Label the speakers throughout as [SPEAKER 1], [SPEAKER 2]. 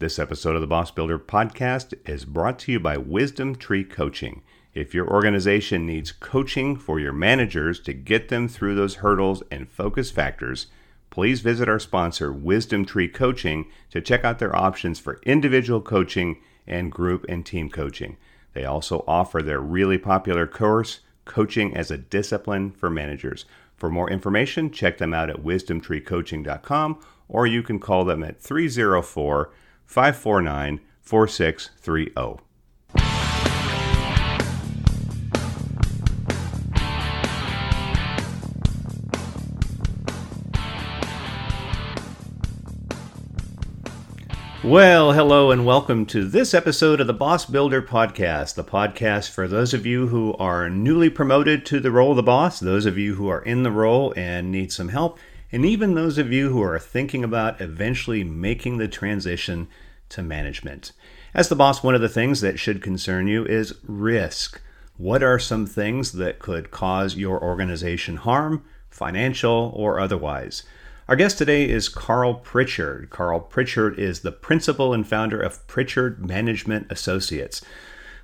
[SPEAKER 1] This episode of the Boss Builder podcast is brought to you by Wisdom Tree Coaching. If your organization needs coaching for your managers to get them through those hurdles and focus factors, please visit our sponsor, Wisdom Tree Coaching, to check out their options for individual coaching and group and team coaching. They also offer their really popular course, Coaching as a Discipline for Managers. For more information, check them out at wisdomtreecoaching.com or you can call them at 304 549 4630. Well, hello and welcome to this episode of the Boss Builder Podcast, the podcast for those of you who are newly promoted to the role of the boss, those of you who are in the role and need some help, and even those of you who are thinking about eventually making the transition to management. As the boss, one of the things that should concern you is risk. What are some things that could cause your organization harm, financial or otherwise? Our guest today is Carl Pritchard. Carl Pritchard is the principal and founder of Pritchard Management Associates.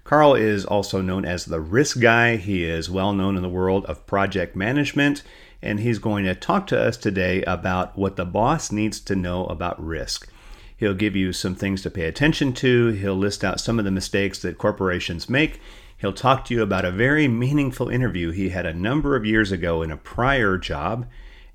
[SPEAKER 1] Carl is also known as the risk guy. He is well known in the world of project management, and he's going to talk to us today about what the boss needs to know about risk. He'll give you some things to pay attention to, he'll list out some of the mistakes that corporations make. He'll talk to you about a very meaningful interview he had a number of years ago in a prior job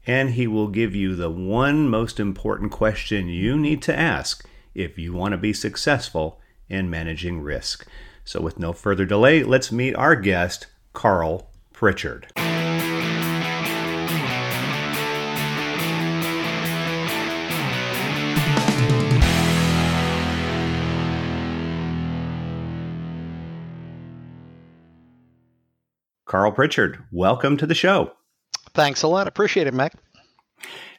[SPEAKER 1] and he will give you the one most important question you need to ask if you want to be successful in managing risk. So, with no further delay, let's meet our guest, Carl Pritchard. Carl Pritchard, welcome to the show.
[SPEAKER 2] Thanks a lot. Appreciate it, Mac.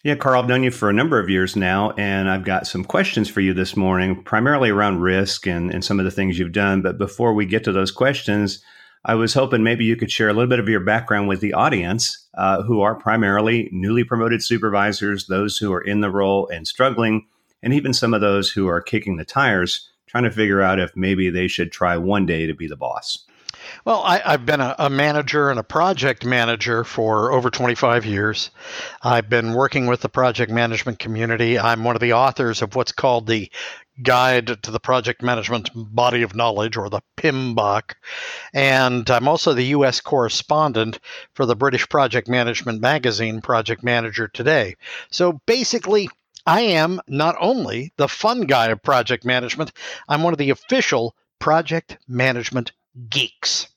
[SPEAKER 1] Yeah, Carl, I've known you for a number of years now, and I've got some questions for you this morning, primarily around risk and, and some of the things you've done. But before we get to those questions, I was hoping maybe you could share a little bit of your background with the audience, uh, who are primarily newly promoted supervisors, those who are in the role and struggling, and even some of those who are kicking the tires, trying to figure out if maybe they should try one day to be the boss.
[SPEAKER 2] Well, I, have been a, a, manager and a project manager for over 25 years. I've been working with the project management community. I'm one of the authors of what's called the Guide to the Project Management Body of Knowledge, or the PMBOK. And I'm also the U.S. correspondent for the British project management magazine, Project Manager Today. So basically, I am not only the fun guy of project management, I'm one of the official project management geeks.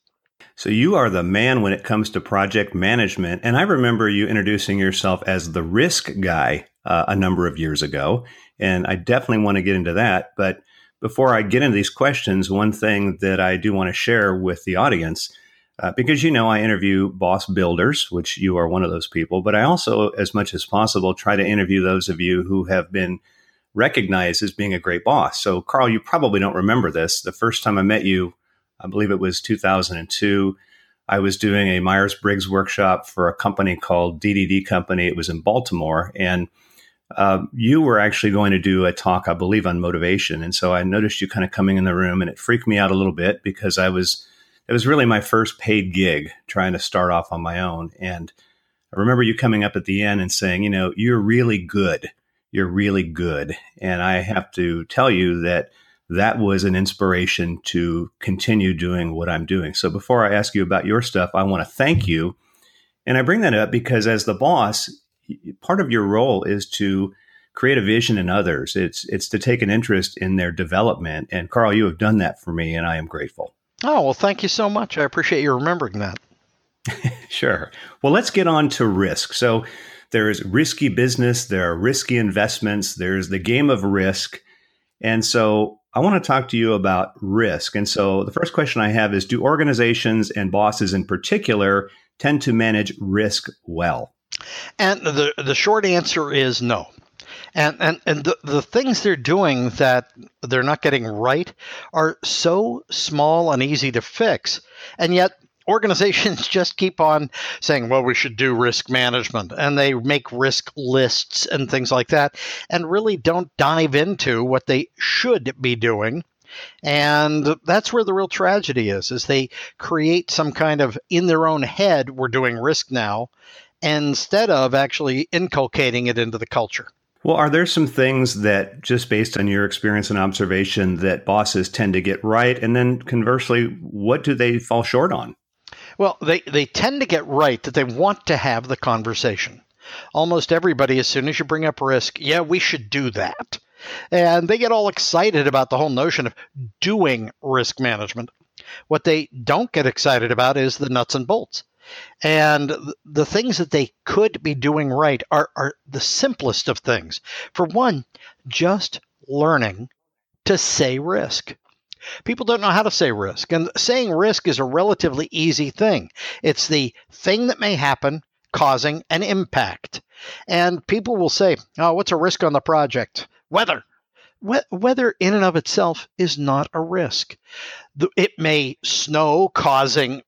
[SPEAKER 1] So you are the man when it comes to project management. And I remember you introducing yourself as the risk guy uh, a number of years ago. And I definitely want to get into that. But before I get into these questions, one thing that I do want to share with the audience, uh, because you know I interview boss builders, which you are one of those people, but I also, as much as possible, try to interview those of you who have been recognized as being a great boss. So, Carl, you probably don't remember this. The first time I met you I believe it was 2002. I was doing a Myers Briggs workshop for a company called DDD Company. It was in Baltimore. And uh, you were actually going to do a talk, I believe, on motivation. And so I noticed you kind of coming in the room, and it freaked me out a little bit because I was, it was really my first paid gig trying to start off on my own. And I remember you coming up at the end and saying, you know, you're really good. You're really good. And I have to tell you that that was an inspiration to continue doing what I'm doing. So before I ask you about your stuff, I want to thank you. And I bring that up because as the boss, part of your role is to create a vision in others. It's it's to take an interest in their development. And Carl, you have done that for me and I am grateful.
[SPEAKER 2] Oh, well, thank you so much. I appreciate you remembering that.
[SPEAKER 1] sure. Well, let's get on to risk. So there's risky business, there are risky investments, there's the game of risk. And so I want to talk to you about risk. And so the first question I have is Do organizations and bosses in particular tend to manage risk well?
[SPEAKER 2] And the, the short answer is no. And, and, and the, the things they're doing that they're not getting right are so small and easy to fix. And yet, organizations just keep on saying, well, we should do risk management, and they make risk lists and things like that, and really don't dive into what they should be doing. And that's where the real tragedy is, is they create some kind of in their own head, we're doing risk now, instead of actually inculcating it into the culture.
[SPEAKER 1] Well, are there some things that, just based on your experience and observation, that bosses tend to get right? And then conversely, what do they fall short on?
[SPEAKER 2] Well, they, they tend to get right that they want to have the conversation. Almost everybody, as soon as you bring up risk, yeah, we should do that. And they get all excited about the whole notion of doing risk management. What they don't get excited about is the nuts and bolts. And the things that they could be doing right are, are the simplest of things. For one, just learning to say risk. People don't know how to say risk, and saying risk is a relatively easy thing. It's the thing that may happen causing an impact. And people will say, Oh, what's a risk on the project? Weather. Weather in and of itself is not a risk. It may snow causing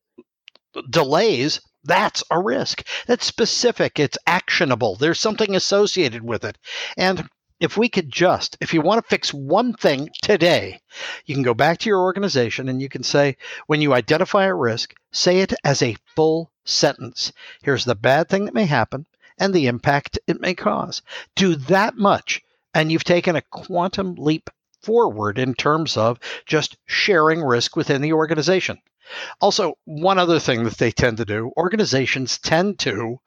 [SPEAKER 2] delays, that's a risk. That's specific, it's actionable, there's something associated with it. And if we could just, if you want to fix one thing today, you can go back to your organization and you can say, when you identify a risk, say it as a full sentence. Here's the bad thing that may happen and the impact it may cause. Do that much, and you've taken a quantum leap forward in terms of just sharing risk within the organization. Also, one other thing that they tend to do organizations tend to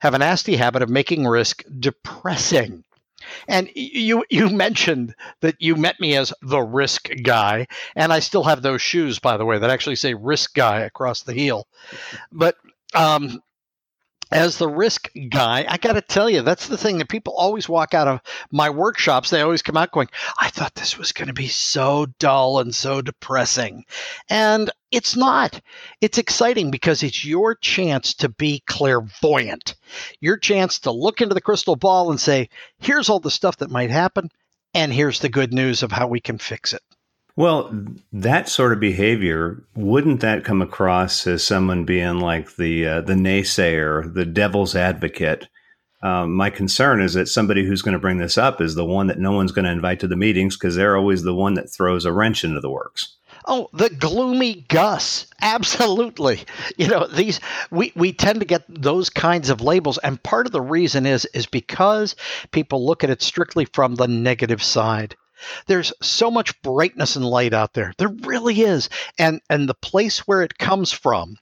[SPEAKER 2] have a nasty habit of making risk depressing. And you you mentioned that you met me as the risk guy, and I still have those shoes, by the way, that actually say risk guy across the heel. But um, as the risk guy, I got to tell you, that's the thing that people always walk out of my workshops. They always come out going, I thought this was going to be so dull and so depressing. And it's not. It's exciting because it's your chance to be clairvoyant, your chance to look into the crystal ball and say, here's all the stuff that might happen, and here's the good news of how we can fix it.
[SPEAKER 1] Well, that sort of behavior wouldn't that come across as someone being like the uh, the naysayer, the devil's advocate? Um, my concern is that somebody who's going to bring this up is the one that no one's going to invite to the meetings because they're always the one that throws a wrench into the works.
[SPEAKER 2] Oh, the gloomy Gus. Absolutely. You know, these we, we tend to get those kinds of labels and part of the reason is is because people look at it strictly from the negative side. There's so much brightness and light out there. There really is. And and the place where it comes from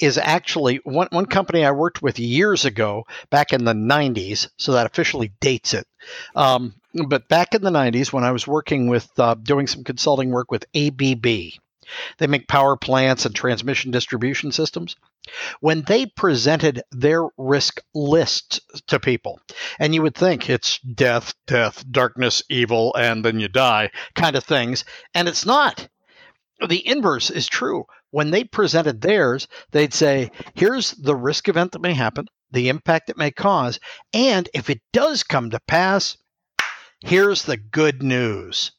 [SPEAKER 2] is actually one, one company I worked with years ago, back in the 90s, so that officially dates it. Um, but back in the 90s, when I was working with uh, doing some consulting work with ABB, they make power plants and transmission distribution systems. When they presented their risk list to people, and you would think it's death, death, darkness, evil, and then you die kind of things, and it's not. The inverse is true. When they presented theirs, they'd say, here's the risk event that may happen, the impact it may cause, and if it does come to pass, here's the good news.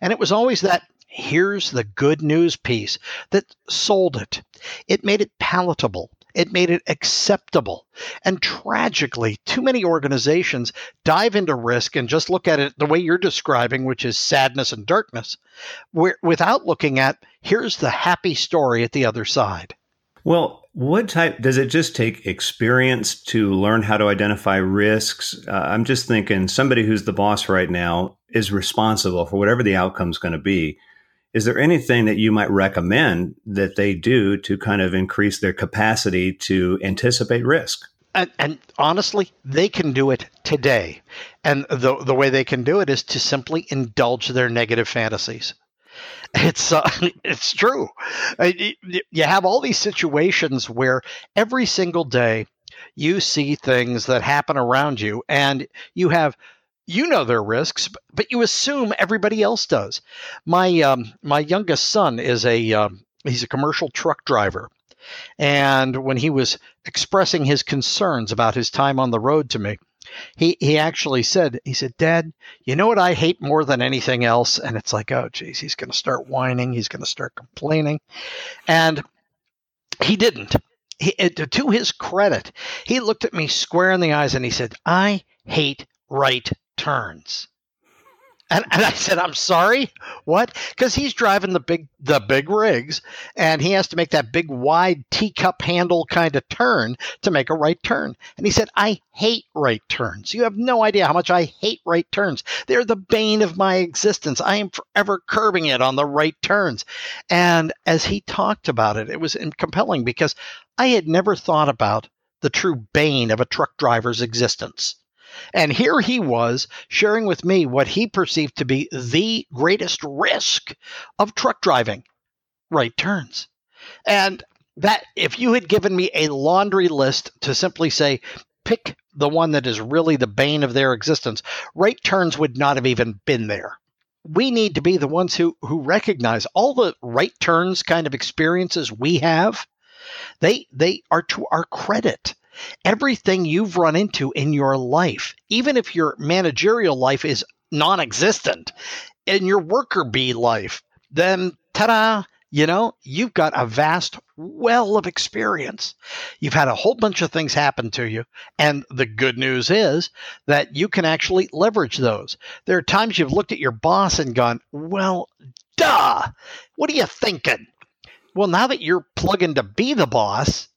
[SPEAKER 2] And it was always that here's the good news piece that sold it. It made it palatable. It made it acceptable. And tragically, too many organizations dive into risk and just look at it the way you're describing, which is sadness and darkness, without looking at here's the happy story at the other side.
[SPEAKER 1] Well, what type does it just take experience to learn how to identify risks? Uh, I'm just thinking somebody who's the boss right now is responsible for whatever the outcome is going to be. Is there anything that you might recommend that they do to kind of increase their capacity to anticipate risk?
[SPEAKER 2] And, and, honestly, they can do it today. And the, the way they can do it is to simply indulge their negative fantasies. It's uh, it's true. You have all these situations where every single day you see things that happen around you, and you have you know their risks, but you assume everybody else does. My um, my youngest son is a um, he's a commercial truck driver, and when he was expressing his concerns about his time on the road to me, he he actually said he said, "Dad, you know what I hate more than anything else?" And it's like, oh, geez, he's going to start whining, he's going to start complaining, and he didn't. He, to his credit, he looked at me square in the eyes and he said, I hate right turns. And, and I said, I'm sorry, what? Because he's driving the big the big rigs, and he has to make that big wide teacup handle kind of turn to make a right turn. And he said, I hate right turns. You have no idea how much I hate right turns. They're the bane of my existence. I am forever curbing it on the right turns. And as he talked about it, it was compelling because I had never thought about the true bane of a truck driver's existence. And here he was sharing with me what he perceived to be the greatest risk of truck driving right turns. And that if you had given me a laundry list to simply say, pick the one that is really the bane of their existence, right turns would not have even been there. We need to be the ones who, who recognize all the right turns kind of experiences we have. They they are to our credit everything you've run into in your life, even if your managerial life is non existent, in your worker bee life, then ta da, you know, you've got a vast well of experience. You've had a whole bunch of things happen to you. And the good news is that you can actually leverage those. There are times you've looked at your boss and gone, well, duh, what are you thinking? Well, now that you're plugging to be the boss,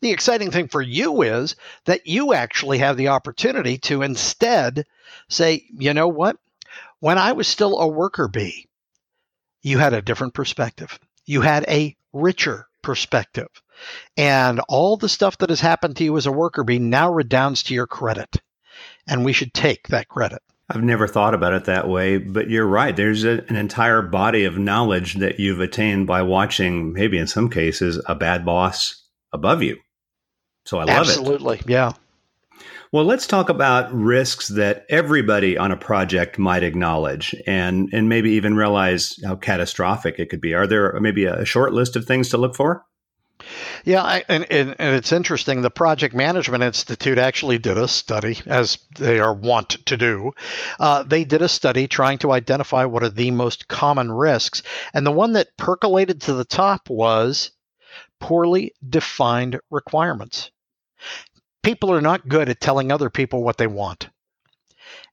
[SPEAKER 2] the exciting thing for you is that you actually have the opportunity to instead say, you know what? When I was still a worker bee, you had a different perspective. You had a richer perspective. And all the stuff that has happened to you as a worker bee now redounds to your credit. And we should take that credit.
[SPEAKER 1] I've never thought about it that way, but you're right. There's a, an entire body of knowledge that you've attained by watching, maybe in some cases, a bad boss above you. So I love
[SPEAKER 2] Absolutely. it. Absolutely. Yeah.
[SPEAKER 1] Well, let's talk about risks that everybody on a project might acknowledge and, and maybe even realize how catastrophic it could be. Are there maybe a short list of things to look for?
[SPEAKER 2] Yeah, I, and, and, and, it's interesting. The Project Management Institute actually did a study, as they are wont to do. Uh, they did a study trying to identify what are the most common risks. And the one that percolated to the top was poorly defined requirements people are not good at telling other people what they want.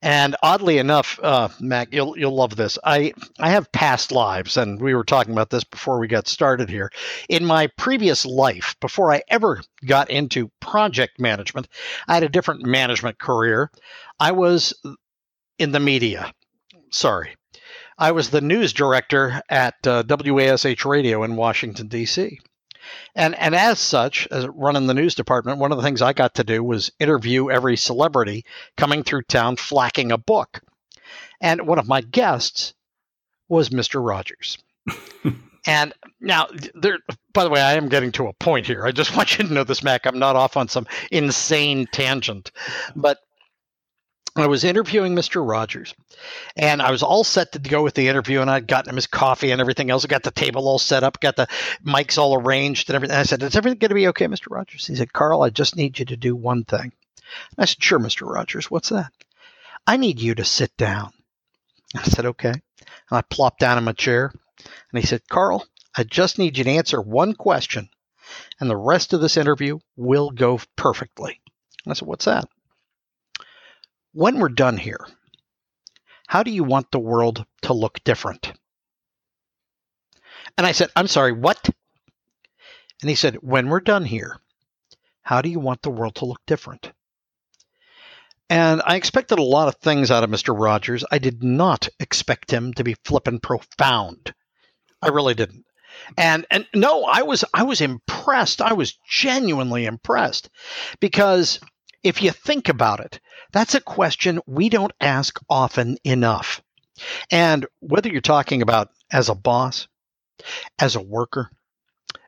[SPEAKER 2] And oddly enough, uh, Mac, you'll you'll love this. I I have past lives, and we were talking about this before we got started here. In my previous life, before I ever got into project management, I had a different management career. I was in the media. Sorry, I was the news director at uh, WASH Radio in Washington D.C. And and as such, as running the news department, one of the things I got to do was interview every celebrity coming through town flacking a book. And one of my guests was Mr. Rogers. and now there by the way, I am getting to a point here. I just want you to know this, Mac. I'm not off on some insane tangent. But I was interviewing Mr. Rogers, and I was all set to go with the interview, and I'd gotten him his coffee and everything else. I got the table all set up, got the mics all arranged and everything. I said, "Is everything going to be okay, Mr. Rogers?" He said, "Carl, I just need you to do one thing." I said, "Sure, Mr. Rogers. What's that?" "I need you to sit down." I said, "Okay." And I plopped down in my chair, and he said, "Carl, I just need you to answer one question, and the rest of this interview will go perfectly." I said, "What's that?" When we're done here, how do you want the world to look different? And I said, I'm sorry, what? And he said, When we're done here, how do you want the world to look different? And I expected a lot of things out of Mr. Rogers. I did not expect him to be flippin' profound. I really didn't. And and no, I was I was impressed. I was genuinely impressed because if you think about it, that's a question we don't ask often enough. And whether you're talking about as a boss, as a worker,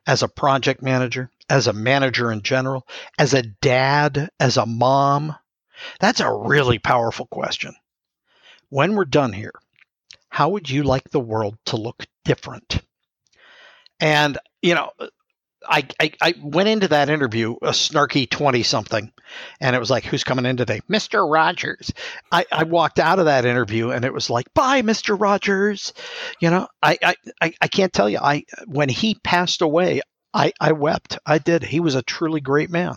[SPEAKER 2] as a project manager, as a manager in general, as a dad, as a mom, that's a really powerful question. When we're done here, how would you like the world to look different? And, you know, I, I, I went into that interview a snarky 20 something and it was like who's coming in today mr rogers I, I walked out of that interview and it was like bye mr rogers you know I, I i can't tell you i when he passed away I, I wept. I did. He was a truly great man.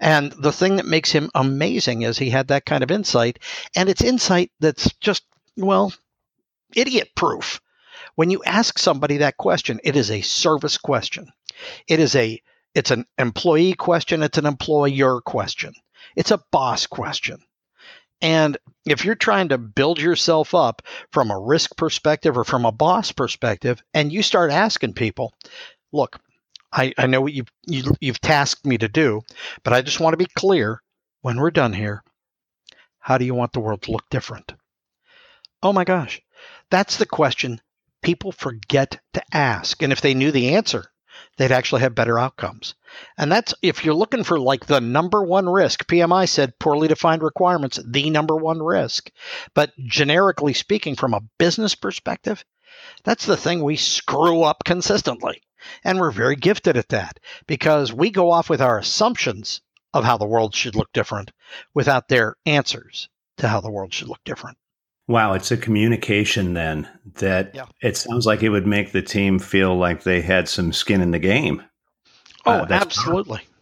[SPEAKER 2] And the thing that makes him amazing is he had that kind of insight, and it's insight that's just, well, idiot proof. When you ask somebody that question, it is a service question. It is a it's an employee question, it's an employer question. It's a boss question. And if you're trying to build yourself up from a risk perspective or from a boss perspective, and you start asking people, look, I, I know what you've, you, you have tasked me to do, but I just want to be clear when we're done here. How do you want the world to look different? Oh my gosh, that's the question people forget to ask. And if they knew the answer, they'd actually have better outcomes. And that's if you're looking for like the number one risk, PMI said poorly defined requirements, the number one risk. But generically speaking, from a business perspective, that's the thing we screw up consistently. And we're very gifted at that because we go off with our assumptions of how the world should look different without their answers to how the world should look different.
[SPEAKER 1] Wow, it's a communication then that yeah. it sounds like it would make the team feel like they had some skin in the game.
[SPEAKER 2] Oh, uh, absolutely. Powerful.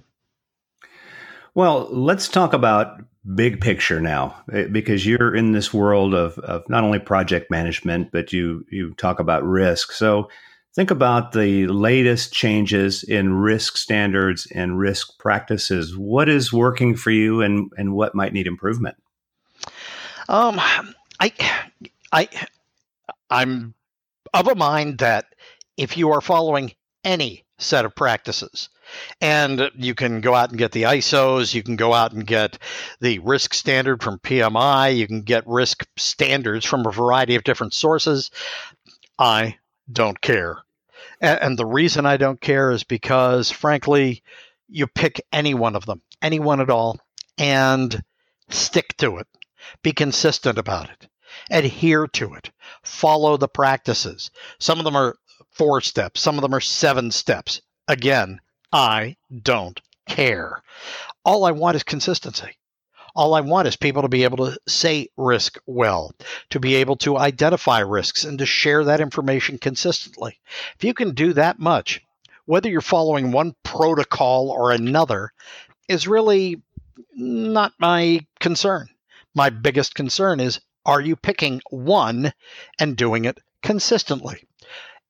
[SPEAKER 1] Well, let's talk about big picture now eh, because you're in this world of, of not only project management, but you, you talk about risk. So think about the latest changes in risk standards and risk practices. What is working for you and, and what might need improvement?
[SPEAKER 2] Um, I, I, I'm of a mind that if you are following any set of practices, and you can go out and get the ISOs, you can go out and get the risk standard from PMI, you can get risk standards from a variety of different sources. I don't care. And, the reason I don't care is because, frankly, you pick any one of them, any one at all, and stick to it. Be consistent about it. Adhere to it. Follow the practices. Some of them are four steps, some of them are seven steps. Again, I don't care. All I want is consistency. All I want is people to be able to say risk well, to be able to identify risks and to share that information consistently. If you can do that much, whether you're following one protocol or another, is really not my concern. My biggest concern is are you picking one and doing it consistently?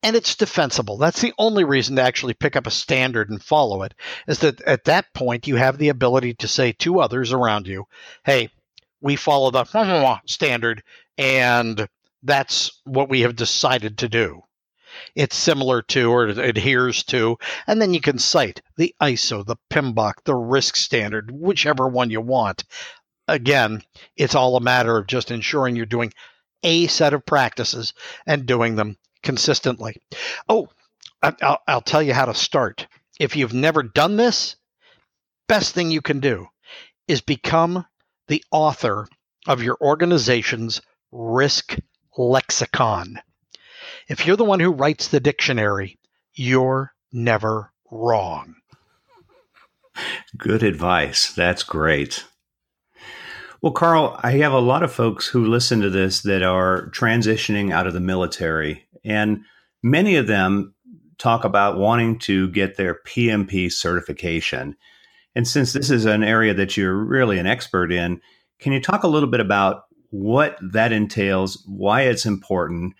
[SPEAKER 2] and it's defensible. That's the only reason to actually pick up a standard and follow it, is that at that point you have the ability to say to others around you, hey, we follow the standard, and that's what we have decided to do. It's similar to or adheres to, and then you can cite the ISO, the PMBOK, the risk standard, whichever one you want. Again, it's all a matter of just ensuring you're doing a set of practices and doing them consistently. Oh, I'll, I'll tell you how to start. If you've never done this, best thing you can do is become the author of your organization's risk lexicon. If you're the one who writes the dictionary, you're never wrong.
[SPEAKER 1] Good advice. That's great. Well, Carl, I have a lot of folks who listen to this that are transitioning out of the military and many of them talk about wanting to get their PMP certification. And since this is an area that you're really an expert in, can you talk a little bit about what that entails, why it's important?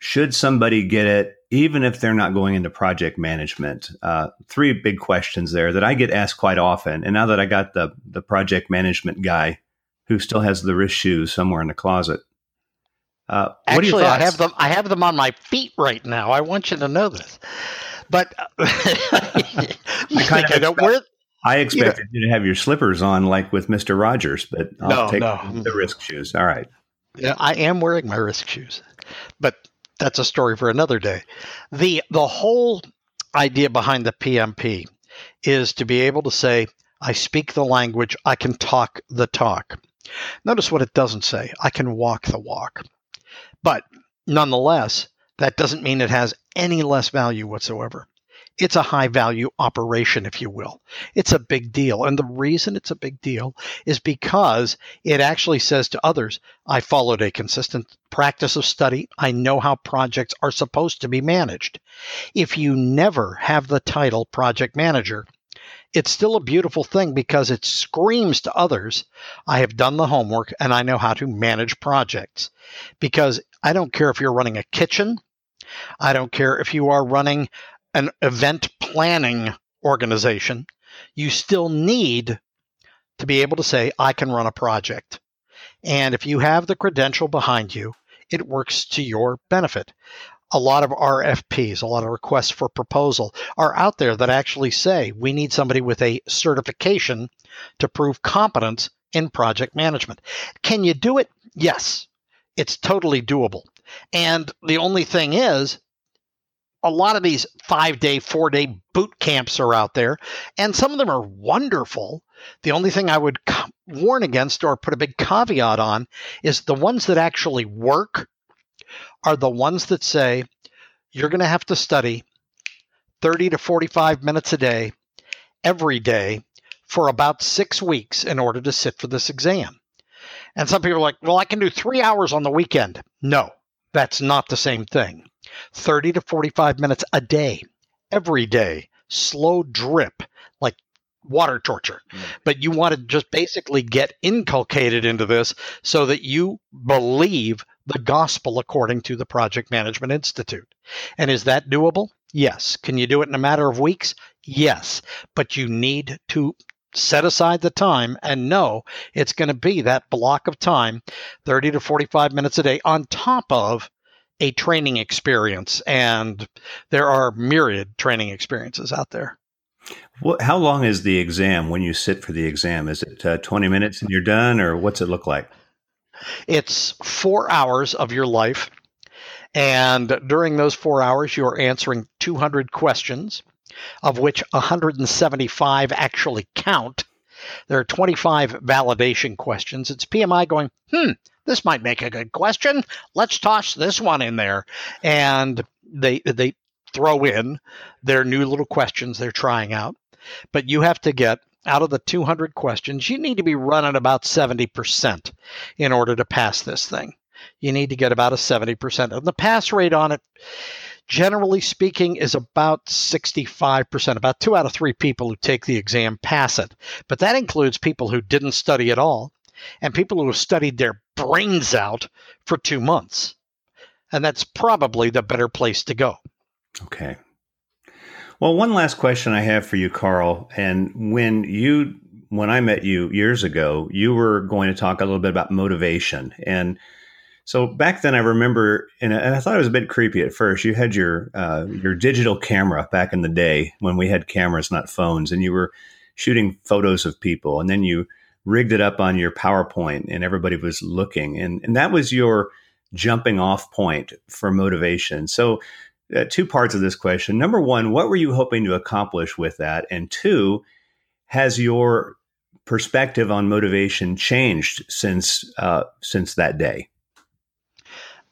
[SPEAKER 1] Should somebody get it, even if they're not going into project management? Uh, three big questions there that I get asked quite often. And now that I got the, the project management guy who still has the wrist shoes somewhere in the closet,
[SPEAKER 2] uh, Actually, I have them. I have them on my feet right now. I want you to know this. But
[SPEAKER 1] I, kind of I don't wear. I expected you, know, you, to have your slippers on, like with Mister Rogers, but I'll no, take no. the risk shoes. All right.
[SPEAKER 2] Yeah, I am wearing my risk shoes, but that's a story for another day. the The whole idea behind the PMP is to be able to say, "I speak the language. I can talk the talk." Notice what it doesn't say. I can walk the walk. But nonetheless, that doesn't mean it has any less value whatsoever. it's a high value operation, if you will. It's a big deal. And the reason it's a big deal is because it actually says to others, I followed a consistent practice of study. I know how projects are supposed to be managed. If you never have the title project manager, it's still a beautiful thing because it screams to others, I have done the homework and I know how to manage projects. Because I don't care if you're running a kitchen, I don't care if you are running an event planning organization, you still need to be able to say, I can run a project. And if you have the credential behind you, it works to your benefit. A lot of RFPs, a lot of requests for proposal are out there that actually say we need somebody with a certification to prove competence in project management. Can you do it? Yes, it's totally doable. And the only thing is, a lot of these five day, four day boot camps are out there, and some of them are wonderful. The only thing I would warn against or put a big caveat on is the ones that actually work are the ones that say you're going to have to study 30 to 45 minutes a day every day for about six weeks in order to sit for this exam. And some people are like, well, I can do three hours on the weekend. No, that's not the same thing. 30 to 45 minutes a day, every day, slow drip, like water torture. Mm. But you want to just basically get inculcated into this so that you believe the gospel according to the Project Management Institute. And is that doable? Yes. Can you do it in a matter of weeks? Yes. But you need to set aside the time and know it's going to be that block of time 30 to 45 minutes a day on top of a training experience and there are myriad training experiences out there
[SPEAKER 1] well, how long is the exam when you sit for the exam is it uh, 20 minutes and you're done or what's it look like
[SPEAKER 2] it's four hours of your life and during those four hours you're answering 200 questions of which 175 actually count. There are 25 validation questions. It's PMI going, hmm, this might make a good question. Let's toss this one in there. And they they throw in their new little questions they're trying out. But you have to get out of the 200 questions, you need to be running about 70% in order to pass this thing. You need to get about a 70%. And the pass rate on it generally speaking, is about 65%. About two out of three people who take the exam pass it. But that includes people who didn't study at all and people who have studied their brains out for two months. And that's probably the better place to go.
[SPEAKER 1] Okay. Well, one last question I have for you, Carl. And when you, when I met you years ago, you were going to talk a little bit about motivation. And so back then, I remember, and, I thought it was a bit creepy at first. You had your uh, your digital camera back in the day when we had cameras, not phones, and you were shooting photos of people, and then you rigged it up on your PowerPoint, and everybody was looking, and and that was your jumping off point for motivation. So, uh, two parts of this question. Number one, what were you hoping to accomplish with that? And two, has your perspective on motivation changed since uh, since that day?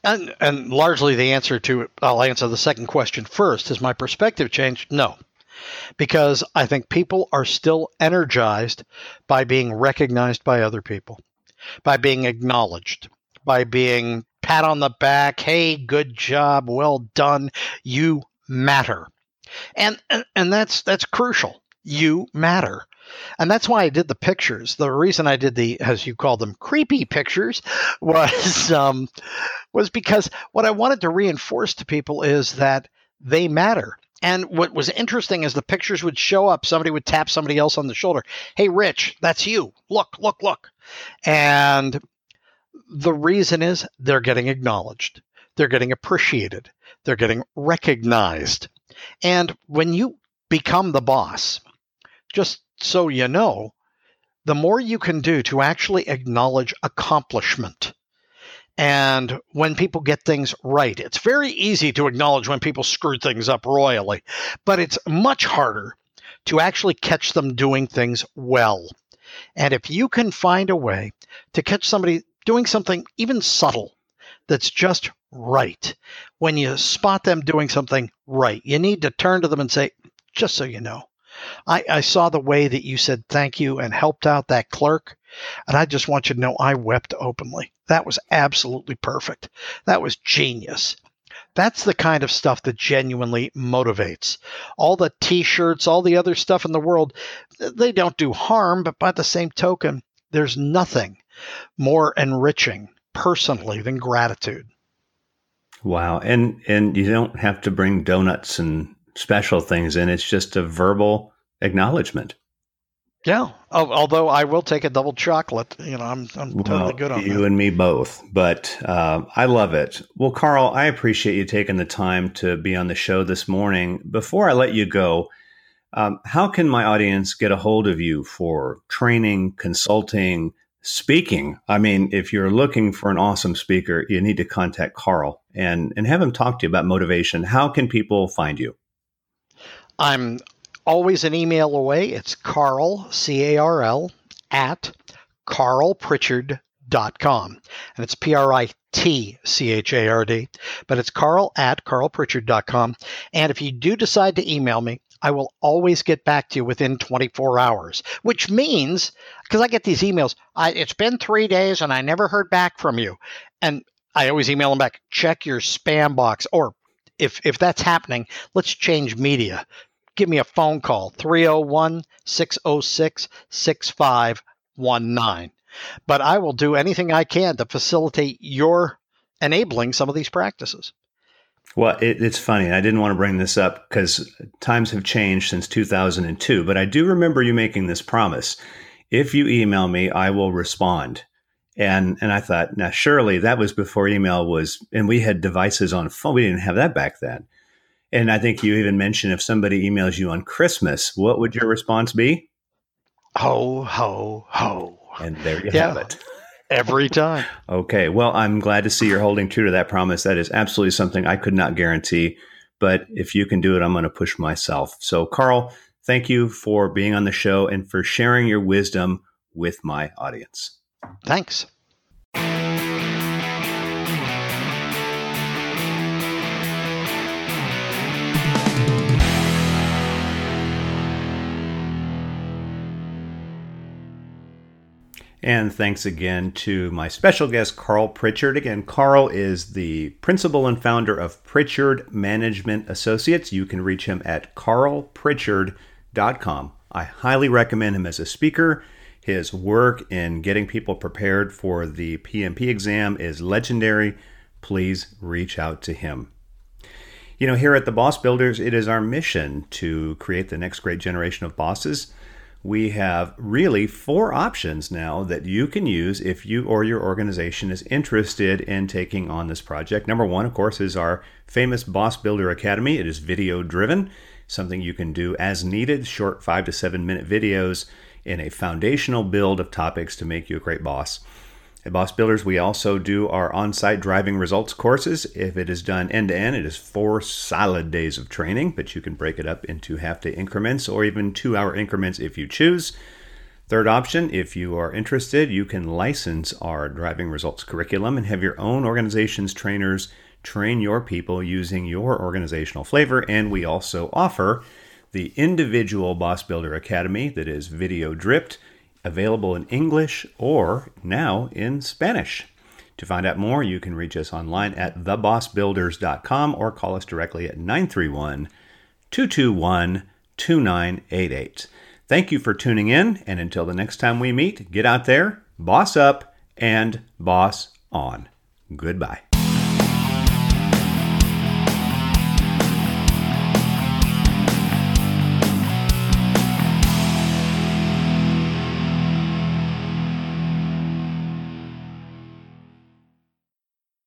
[SPEAKER 2] And, and largely the answer to I'll answer the second question first. Has my perspective changed? No. Because I think people are still energized by being recognized by other people, by being acknowledged, by being pat on the back, hey, good job, well done, you matter. And and, and that's that's crucial. You matter. And that's why I did the pictures. The reason I did the, as you call them, creepy pictures was um, was because what I wanted to reinforce to people is that they matter. And what was interesting is the pictures would show up. Somebody would tap somebody else on the shoulder. Hey, Rich, that's you. Look, look, look. And the reason is they're getting acknowledged, they're getting appreciated, they're getting recognized. And when you become the boss, just so you know, the more you can do to actually acknowledge accomplishment. And when people get things right, it's very easy to acknowledge when people screw things up royally, but it's much harder to actually catch them doing things well. And if you can find a way to catch somebody doing something even subtle that's just right, when you spot them doing something right, you need to turn to them and say, just so you know. I, I saw the way that you said thank you and helped out that clerk. And I just want you to know I wept openly. That was absolutely perfect. That was genius. That's the kind of stuff that genuinely motivates. All the t shirts, all the other stuff in the world, they don't do harm, but by the same token, there's nothing more enriching personally than gratitude.
[SPEAKER 1] Wow. And and you don't have to bring donuts and special things in. It's just a verbal acknowledgement.
[SPEAKER 2] Yeah. although I will take a double chocolate. You know, I'm, I'm well, totally good on
[SPEAKER 1] you
[SPEAKER 2] that.
[SPEAKER 1] and me both. But uh, I love it. Well, Carl, I appreciate you taking the time to be on the show this morning. Before I let you go, um, how can my audience get a hold of you for training, consulting, speaking? I mean, if you're looking for an awesome speaker, you need to contact Carl and, and have him talk to you about motivation. How can people find you?
[SPEAKER 2] I'm always an email away. It's Carl, C A R L, at carlpritchard.com. And it's P R I T C H A R D, but it's Carl at carlpritchard.com. And if you do decide to email me, I will always get back to you within 24 hours, which means because I get these emails, I, it's been three days and I never heard back from you. And I always email them back, check your spam box. Or if, if that's happening, let's change media give me a phone call 301 606 6519. But I will do anything I can to facilitate your enabling some of these practices.
[SPEAKER 1] Well, it, it's funny. I didn't want to bring this up because times have changed since 2002, but I do remember you making this promise. If you email me, I will respond. And and I thought, now surely that was before email was, and we had devices on phone. We didn't have that back then. And I think you even mentioned if somebody emails you on Christmas, what would your response be?
[SPEAKER 2] Ho, ho, ho.
[SPEAKER 1] And there you yeah, have it.
[SPEAKER 2] Every time.
[SPEAKER 1] okay. Well, I'm glad to see you're holding true to that promise. That is absolutely something I could not guarantee. But if you can do it, I'm going to push myself. So, Carl, thank you for being on the show and for sharing your wisdom with my audience.
[SPEAKER 2] Thanks.
[SPEAKER 1] And thanks again to my special guest, Carl Pritchard. Again, Carl is the principal and founder of Pritchard Management Associates. You can reach him at carlpritchard.com. I highly recommend him as a speaker. His work in getting people prepared for the PMP exam is legendary. Please reach out to him. You know, here at the Boss Builders, it is our mission to create the next great generation of bosses we have really four options now that you can use if you or your organization is interested in taking on this project. Number one, of course, is our famous Boss Builder Academy. It is video driven, something you can do as needed, short five to seven minute videos in a foundational build of topics to make you a great boss. At Boss Builders, we also do our on site driving results courses. If it is done end to end, it is four solid days of training, but you can break it up into half day increments or even two hour increments if you choose. Third option, if you are interested, you can license our driving results curriculum and have your own organization's trainers train your people using your organizational flavor. And we also offer the individual Boss Builder Academy that is video dripped available in English or now in Spanish. To find out more, you can reach us online at thebossbuilders.com or call us directly at 931 221 2988. Thank you for tuning in, and until the next time we meet, get out there, boss up, and boss on. Goodbye.